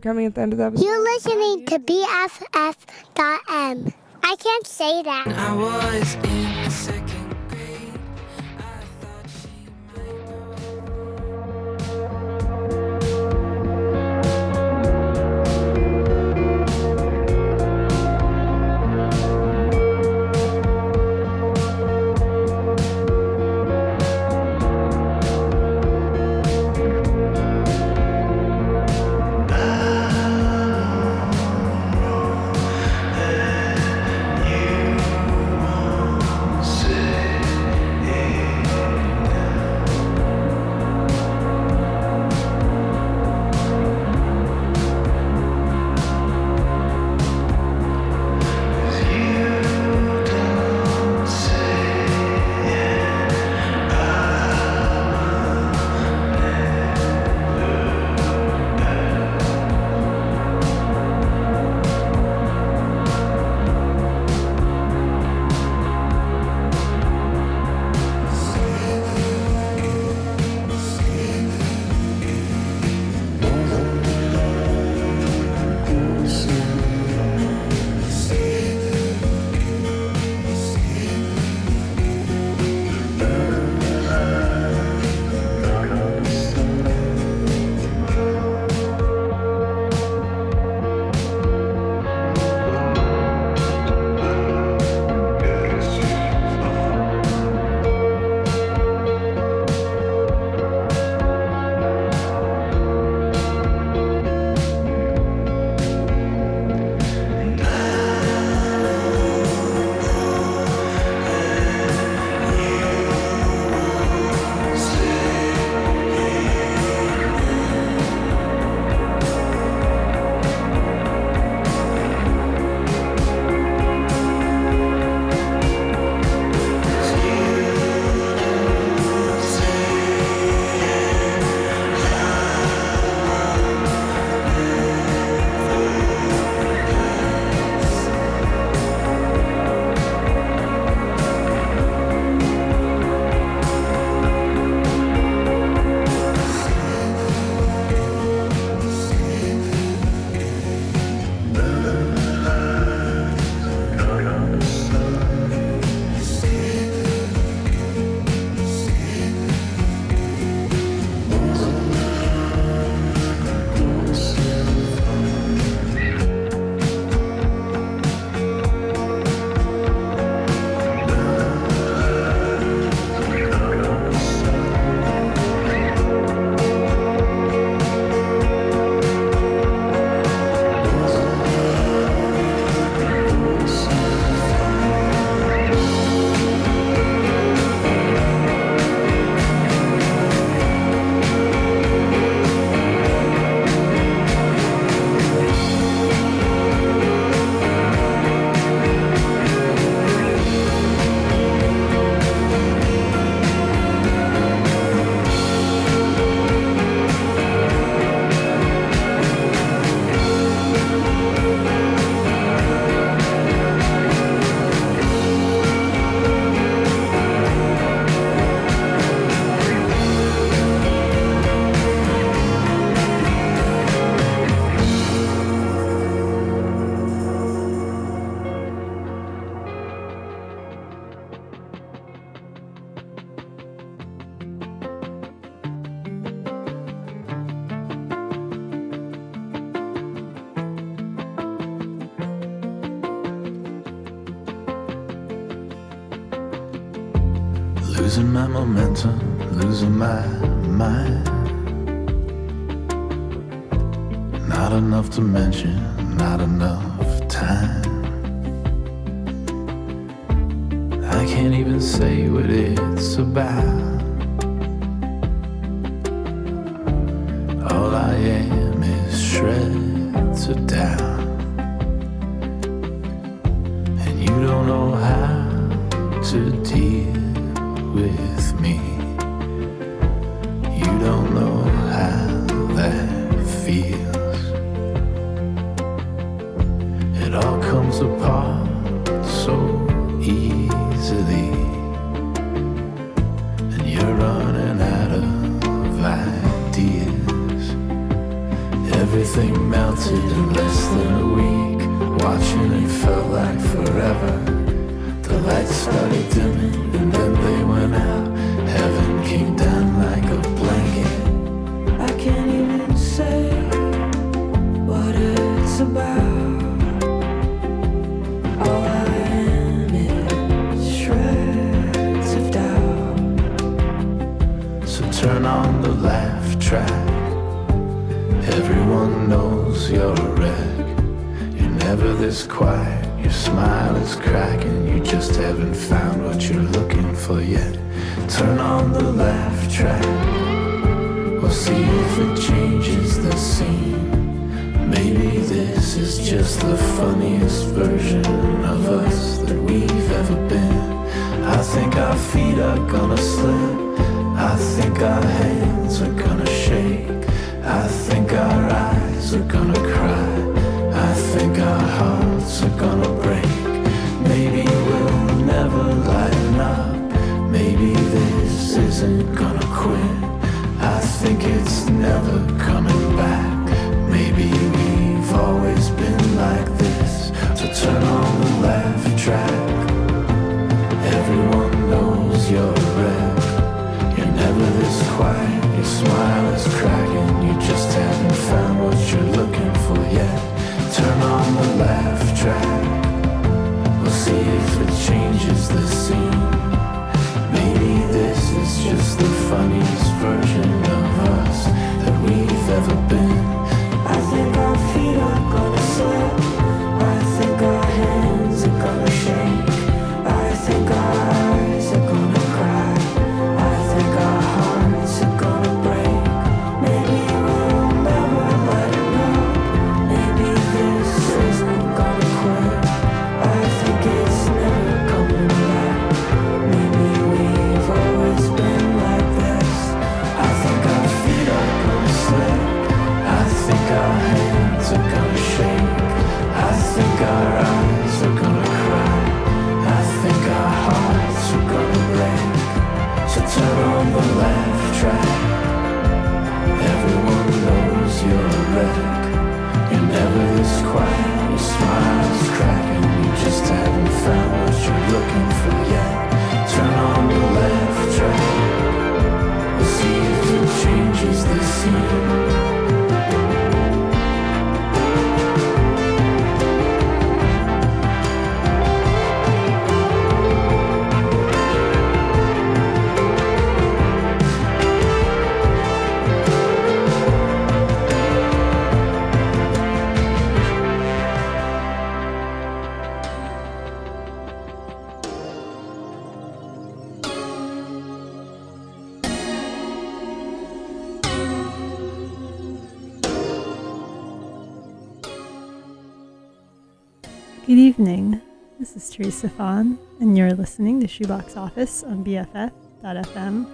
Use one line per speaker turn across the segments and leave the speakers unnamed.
Coming at the end of the episode.
You're listening to BFF.M. I can't say that.
I was in
my momentum, losing my mind. Not enough to mention, not enough time. I can't even say what it's about. Track. We'll see if it changes the scene. Maybe this is just the funniest version of us that we've ever been. I think our feet are gonna slip. I think our hands are gonna shake. I think our eyes are gonna cry. I think our hearts are gonna break. Maybe we'll never lighten up. Maybe this isn't gonna quit. I think it's never coming back. Maybe we've always been like this. So turn on the laugh track. Everyone knows you're a wreck. You're never this quiet. Your smile is cracking. You just haven't found what you're looking for yet. Turn on the laugh track. We'll see if it changes the scene. Maybe this is just the funniest version of us that we've ever been.
I think our feet are gonna slip.
Fawn, and you're listening to Shoebox Office on BFF.FM.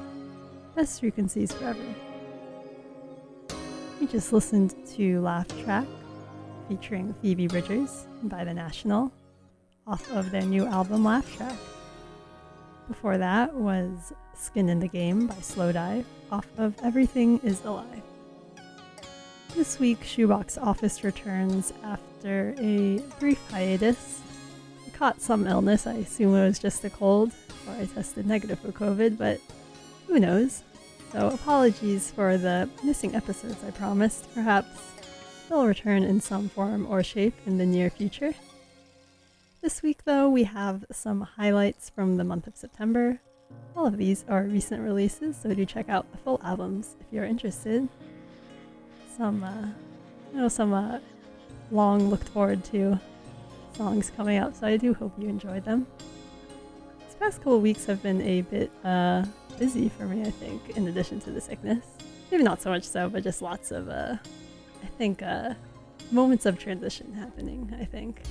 Best frequencies forever. We just listened to Laugh Track featuring Phoebe Bridgers by The National off of their new album Laugh Track. Before that was Skin in the Game by Slowdive off of Everything is Alive. This week, Shoebox Office returns after a brief hiatus. Caught some illness. I assume it was just a cold, or I tested negative for COVID, but who knows? So, apologies for the missing episodes I promised. Perhaps they'll return in some form or shape in the near future. This week, though, we have some highlights from the month of September. All of these are recent releases, so do check out the full albums if you're interested some uh, you know some uh, long looked forward to songs coming out so i do hope you enjoyed them. These past couple weeks have been a bit uh, busy for me i think in addition to the sickness. Maybe not so much so but just lots of uh, i think uh, moments of transition happening i think.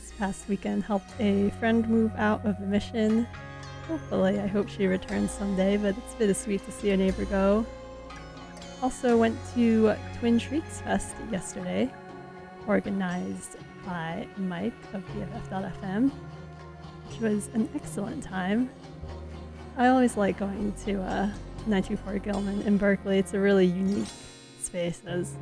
This past weekend helped a friend move out of the mission. Hopefully i hope she returns someday but it's bittersweet to see a neighbor go. Also went to Twin Shrieks Fest yesterday, organized by Mike of BFF.fm, which was an excellent time. I always like going to uh, 924 Gilman in Berkeley. It's a really unique space, as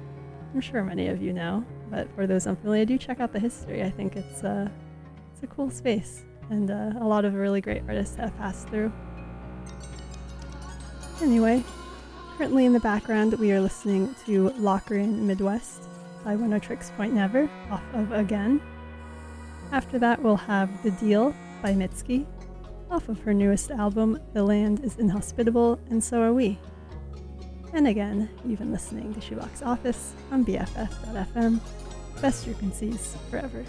I'm sure many of you know, but for those unfamiliar, do check out the history. I think it's uh, it's a cool space, and uh, a lot of really great artists have passed through. Anyway, currently in the background, we are listening to Locrian Midwest by Oneohtrix Point Never off of Again. After that, we'll have The Deal by Mitski off of her newest album, The Land is Inhospitable and So Are We. And again, you've been listening to Shoebox Office on BFF.fm. Best frequencies forever.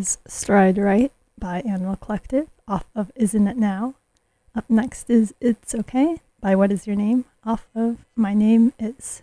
was Stride Rite by Animal Collective off of Isn't It Now. Up next is It's Okay by What Is Your Name off of My Name Is.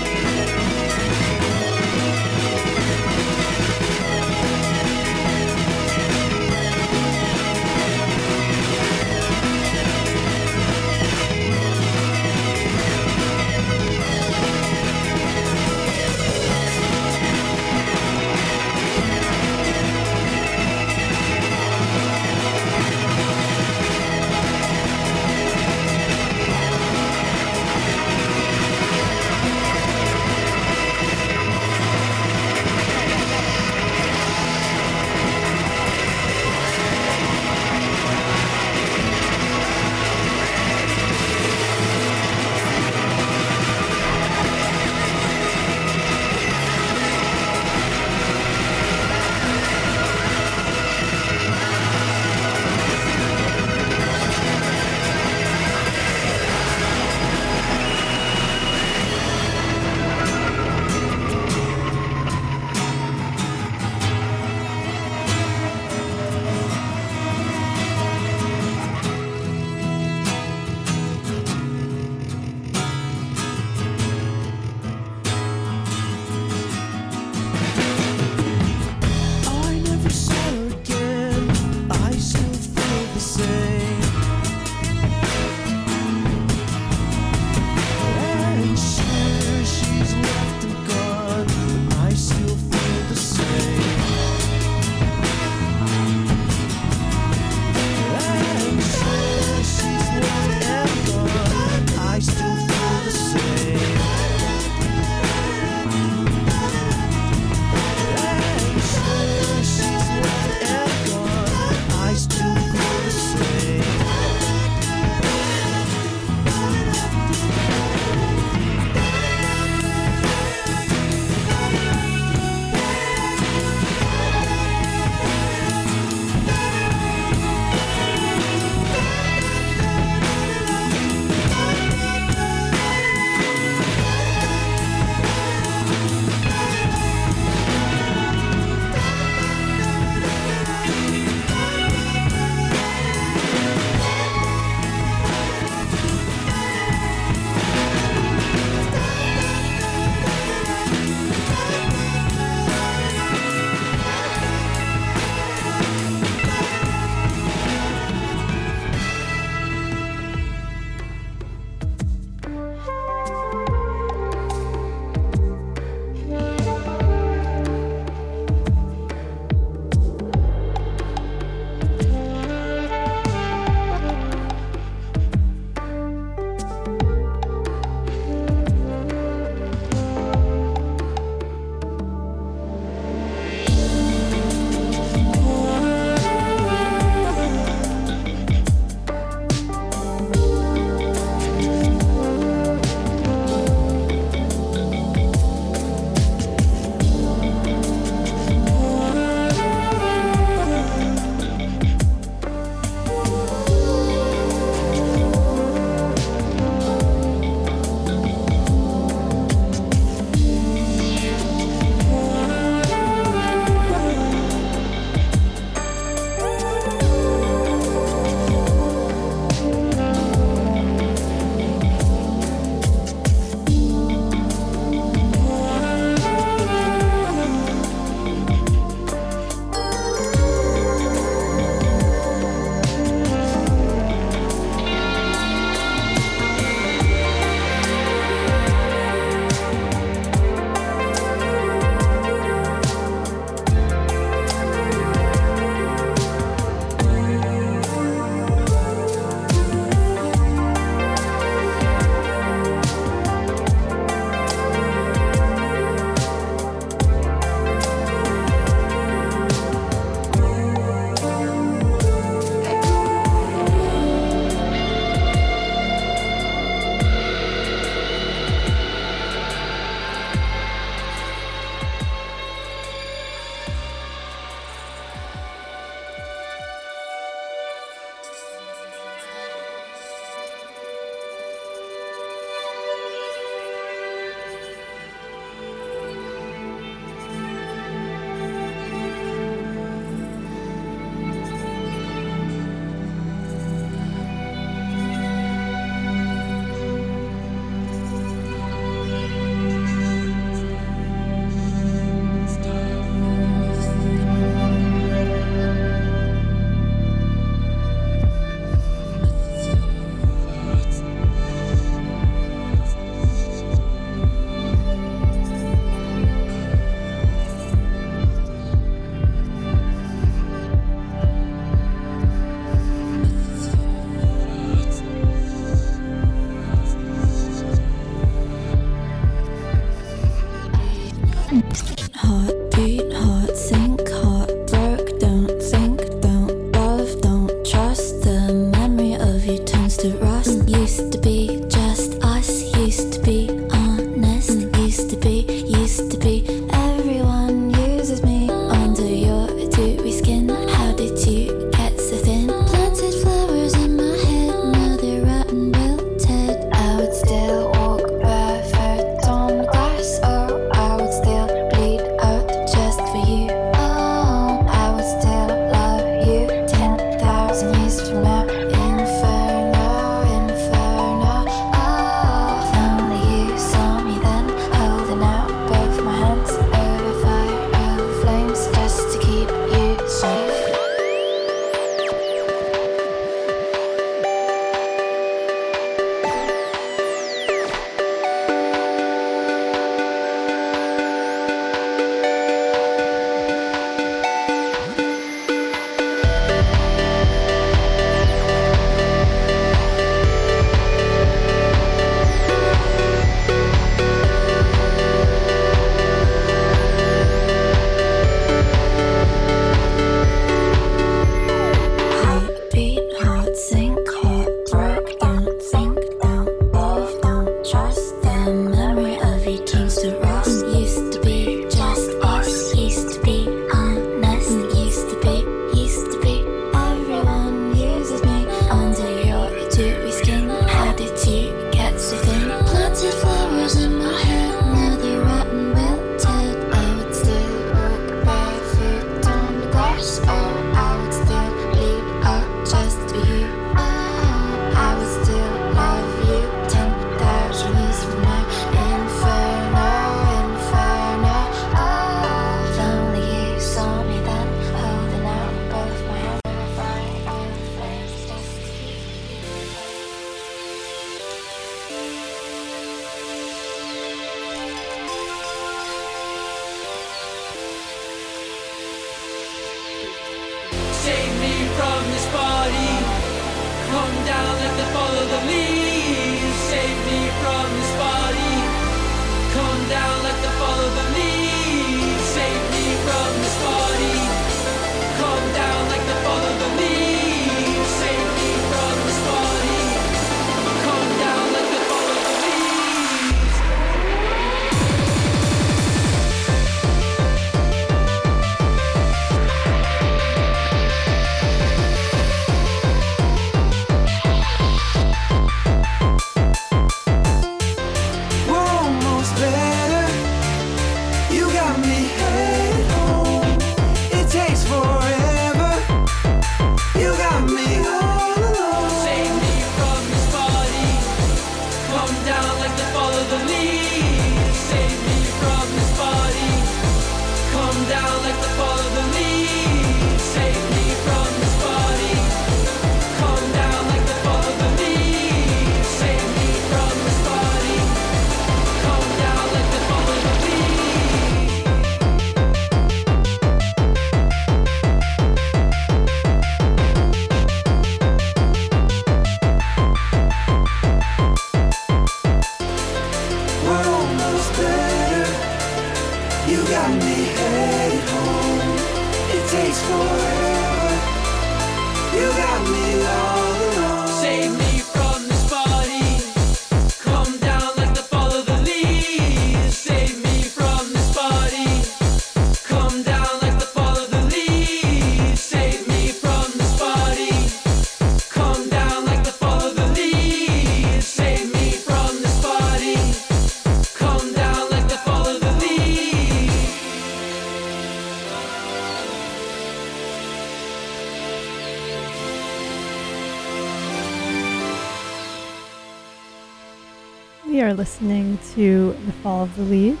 Listening to The Fall of the Leaves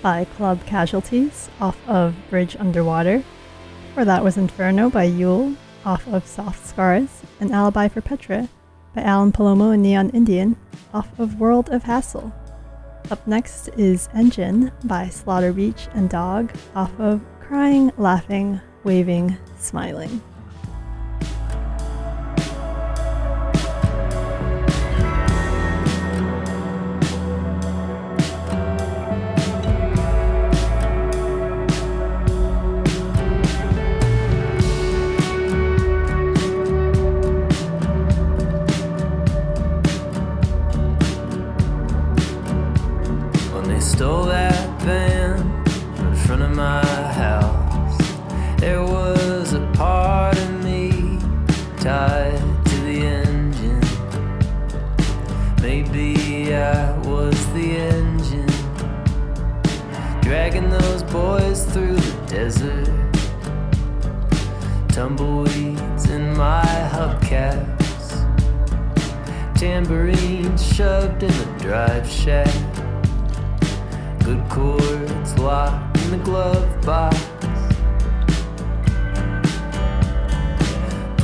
by Club Casualties off of Bridge Underwater. Or that was Inferno by yeule off of softscars, and Alibi for Petra by Alan Palomo and Neon Indian off of World of Hassle. Up next is Engine by Slaughter Beach and Dog off of Crying, Laughing, Waving, Smiling.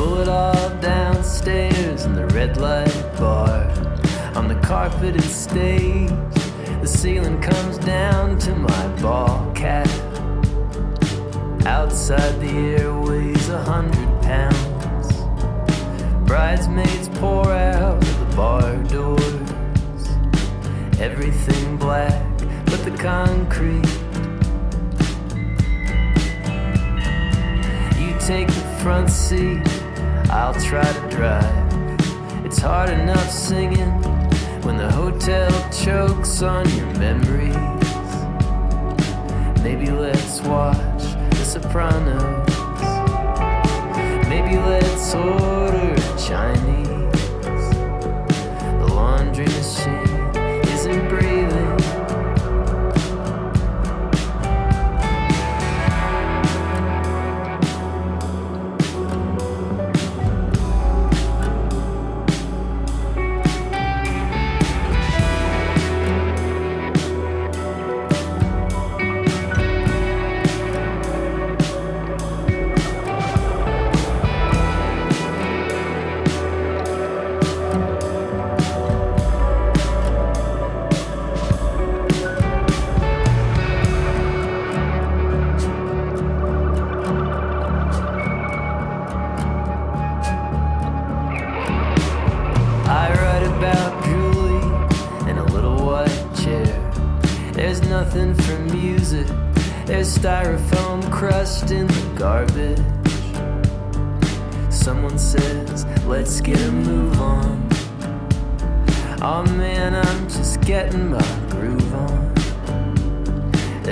Pull it all downstairs in the red light bar. On the carpeted stage, the ceiling comes down to my ball cap. Outside the air weighs a hundred pounds. Bridesmaids pour out of the bar doors. Everything black but the concrete. You take the front seat, I'll try to drive. It's hard enough singing when the hotel chokes on your memories. Maybe let's watch The Sopranos. Maybe let's order Chinese. The laundry machine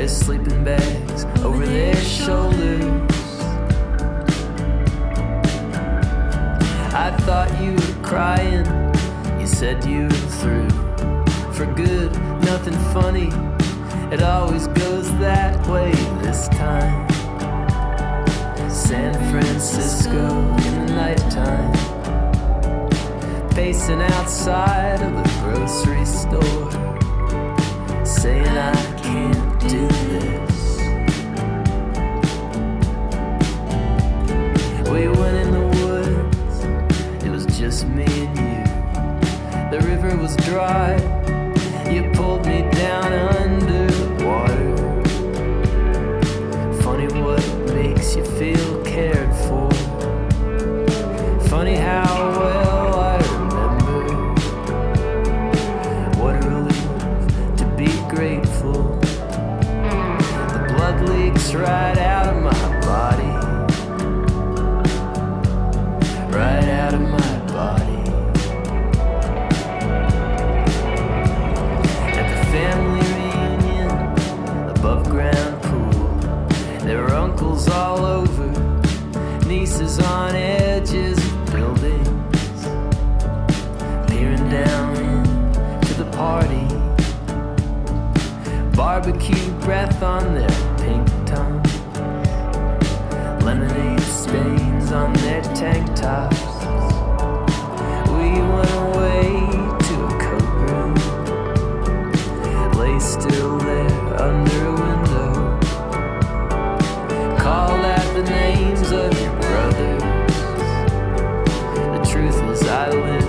There's sleeping bags over their shoulders. I thought you were crying. You said you were through. For good, nothing funny. It always goes that way this time. San Francisco in the nighttime. Pacing outside of the grocery store. Saying I can't do this. We went in the woods. It was just me and you. The river was dry. You pulled me down breath on their pink tongues, lemonade stains on their tank tops. We went away to a coat room lay still there under a window. Called out the names of your brothers. The truth was, I lived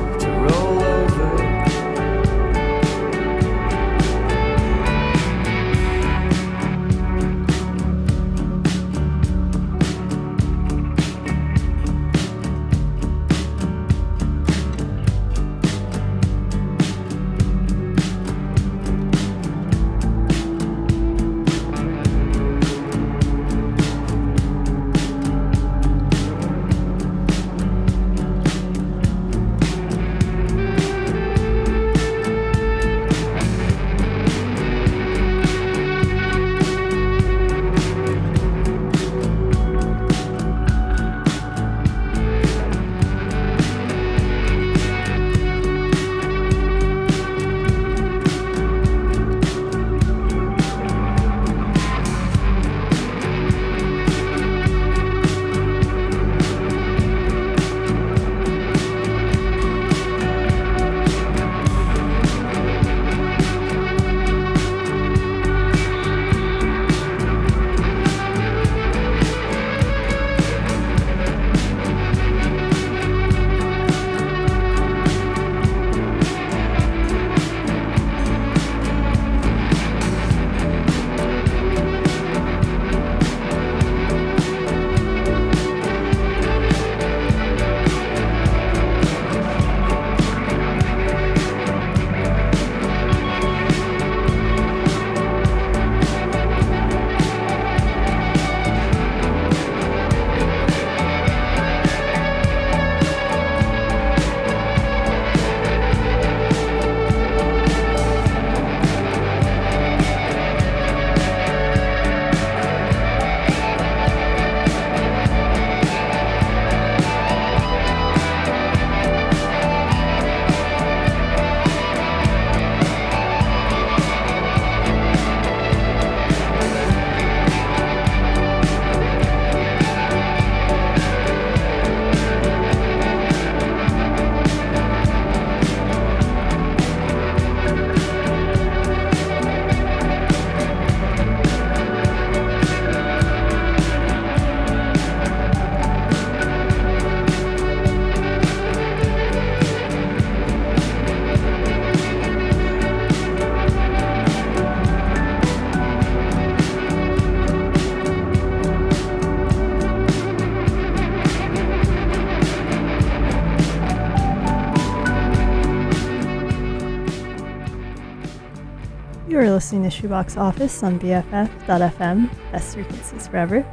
To
Shoebox Office on BFF.FM, best frequencies forever.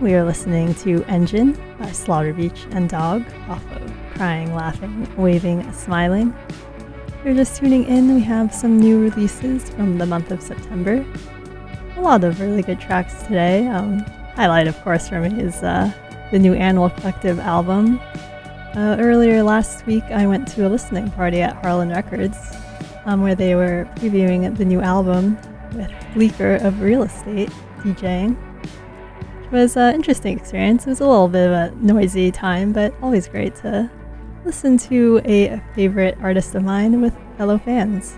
We are listening to Engine by Slaughter Beach and Dog off of Crying, Laughing, Waving, Smiling. If you're just tuning in, we have some new releases from the month of September. A lot of really good tracks today. Um, highlight, of course, for me is uh, the new Animal Collective album. Uh, earlier last week, I went to a listening party at Harlan Records um, where they were previewing the new album with Bleeker of Real Estate DJing. It was an interesting experience. It was a little bit of a noisy time, but always great to listen to a favorite artist of mine with fellow fans.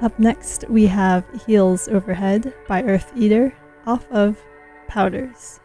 Up next, we have Heels Overhead by Eartheater off of Powders.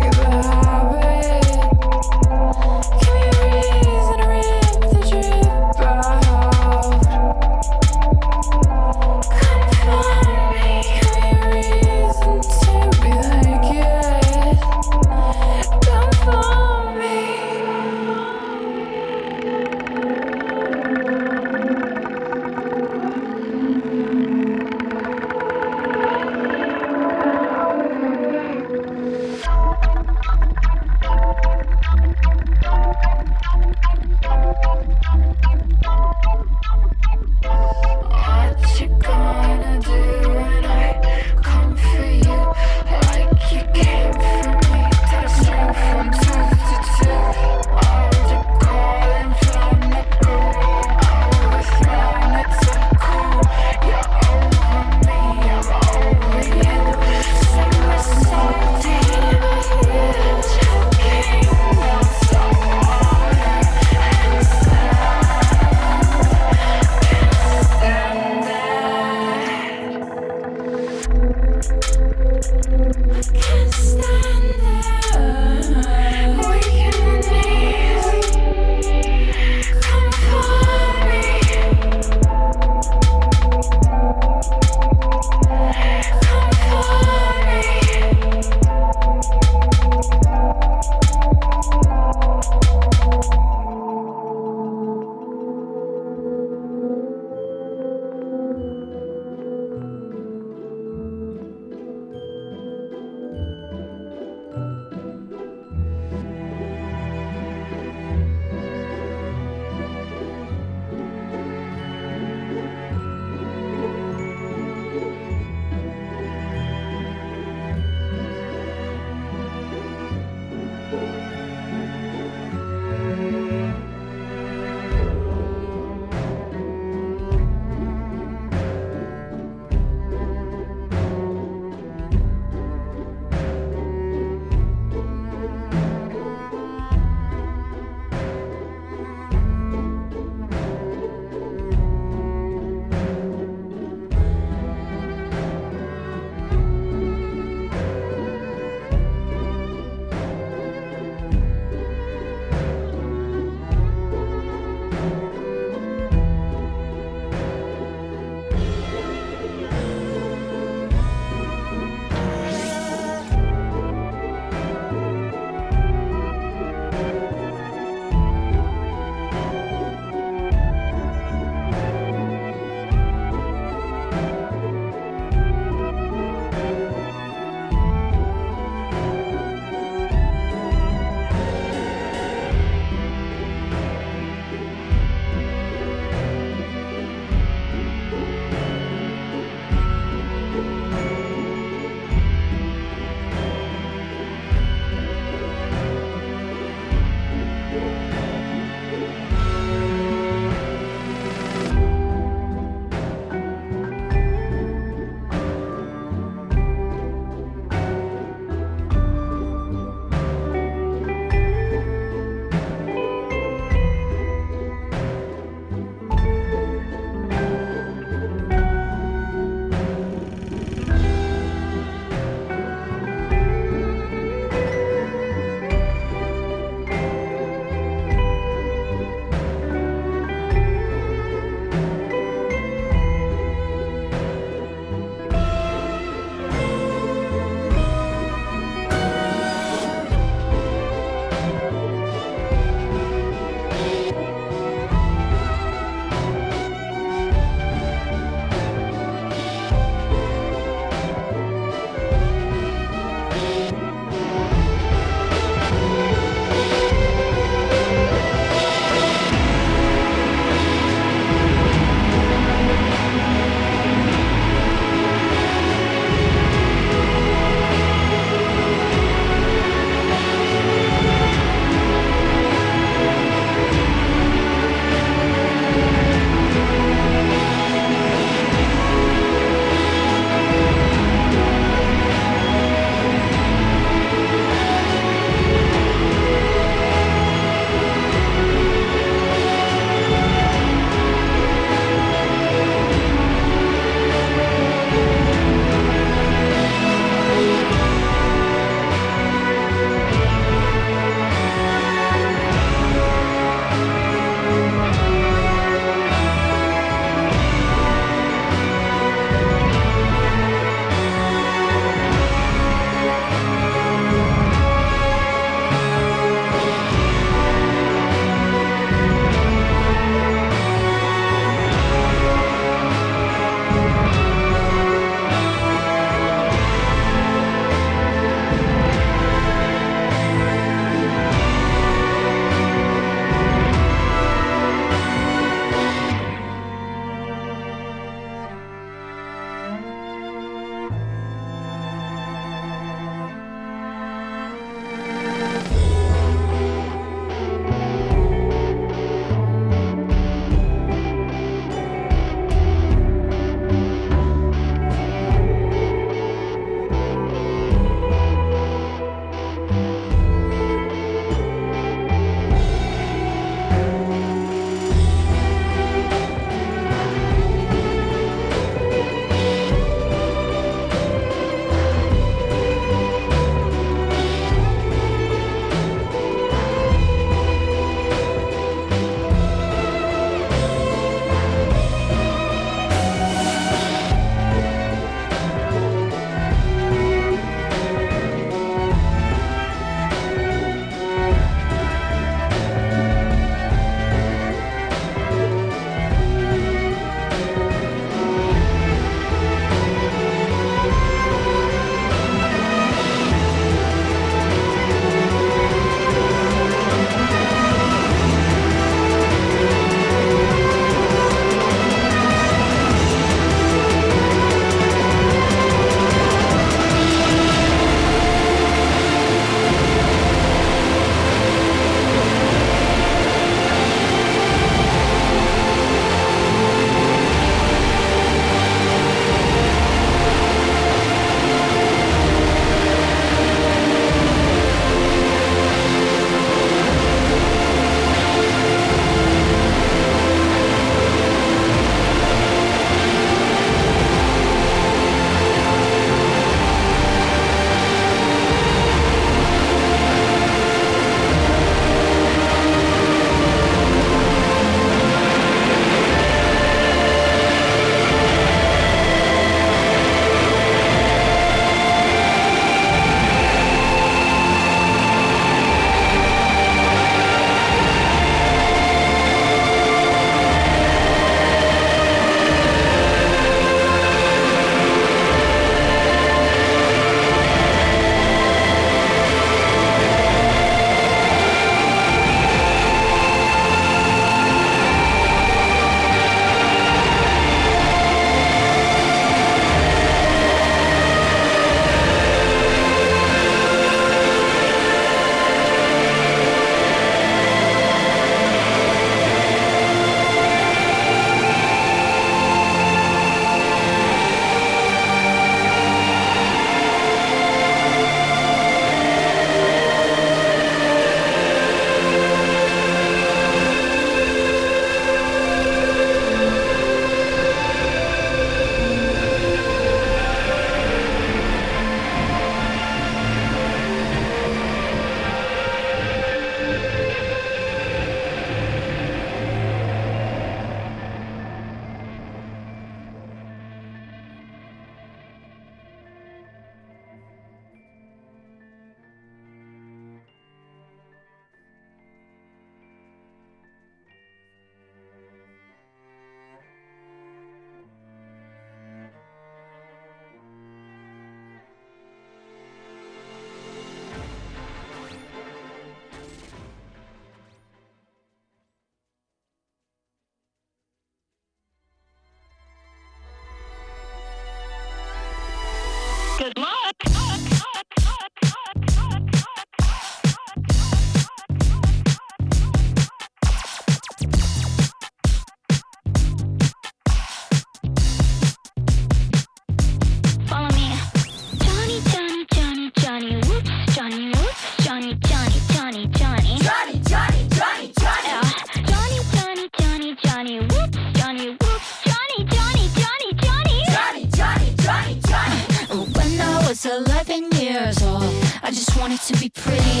To be
pretty.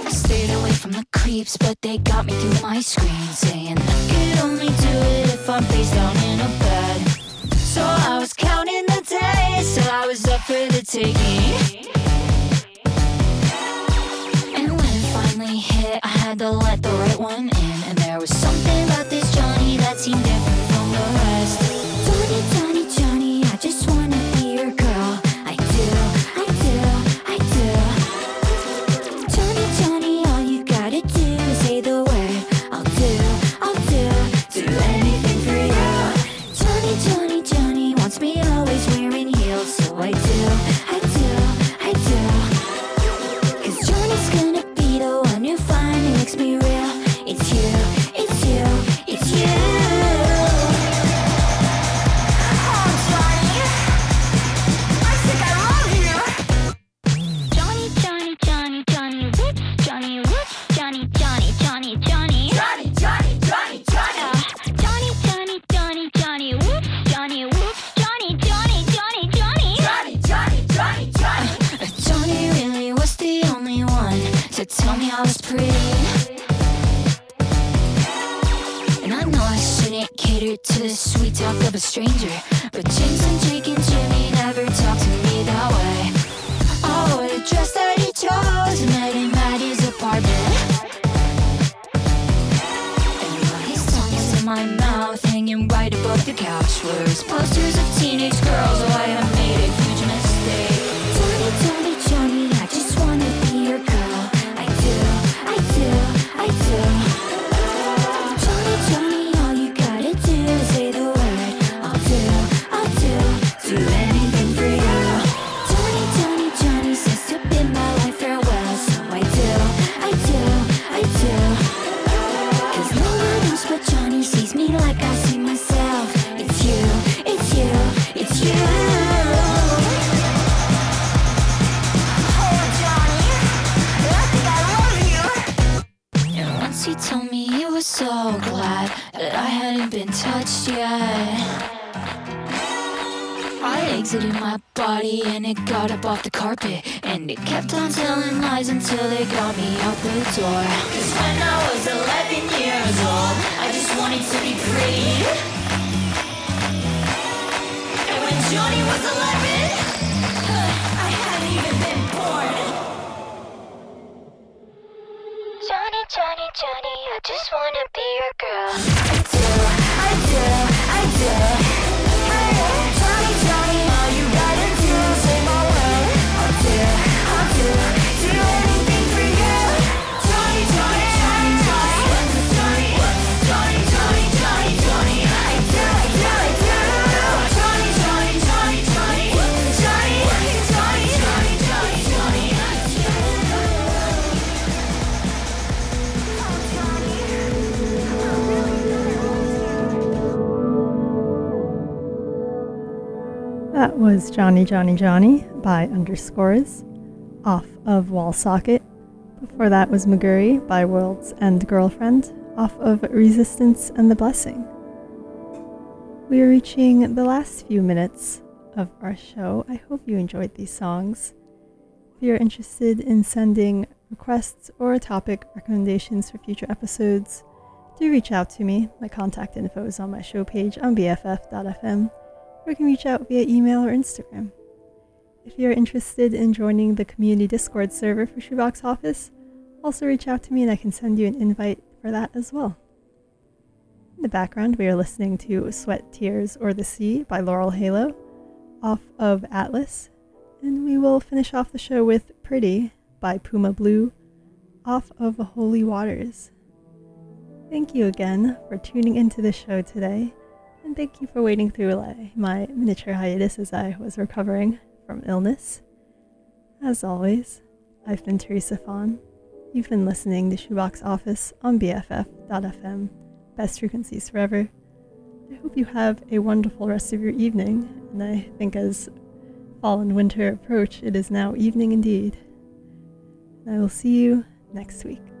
I stayed away from the creeps, but they got me through my screen, saying I could only do it if I'm face down in a bed. So I was counting the days till I was up for the taking. And when it finally hit, I had to let the right one in. And there was something the sweet talk of a stranger, but James and Jake and Jimmy never talked to me that way. I wore the dress that he chose met him at apartment. And while his tongue was in my mouth, hanging right above the couch, were his posters of teenage girls. Got up off the carpet. And it kept on telling lies until it got me out the door. Cause when I was 11 years old, I just wanted to be pretty. And when Johnny was 11, I hadn't even been born. Johnny, Johnny, Johnny, I just wanna be your girl. I do, I do, I do.
That was Johnny Johnny Johnny by Underscores off of Wallsocket. Before that was McGurry by World's End Girlfriend off of Resistance and the Blessing. We are reaching the last few minutes of our show. I hope you enjoyed these songs. If you're interested in sending requests or topic recommendations for future episodes, do reach out to me. My contact info is on my show page on bff.fm or you can reach out via email or Instagram. If you're interested in joining the community Discord server for Shoebox Office, also reach out to me and I can send you an invite for that as well. In the background, we are listening to Sweat, Tears, or the Sea by Laurel Halo off of Atlas, and we will finish off the show with Pretty by Puma Blue off of Holy Waters. Thank you again for tuning into the show today. And thank you for waiting through my miniature hiatus as I was recovering from illness. As always, I've been Teresa Fawn. You've been listening to Shoebox Office on BFF.fm, best frequencies forever. I hope you have a wonderful rest of your evening, and I think as fall and winter approach, it is now evening indeed. And I will see you next week.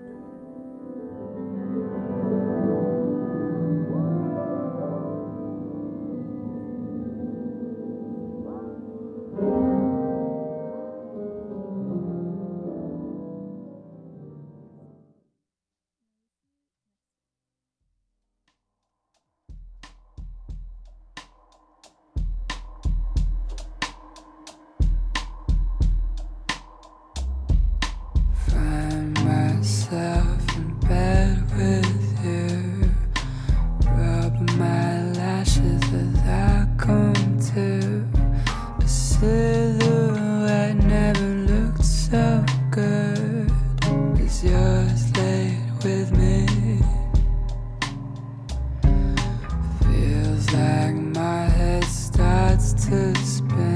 to spend.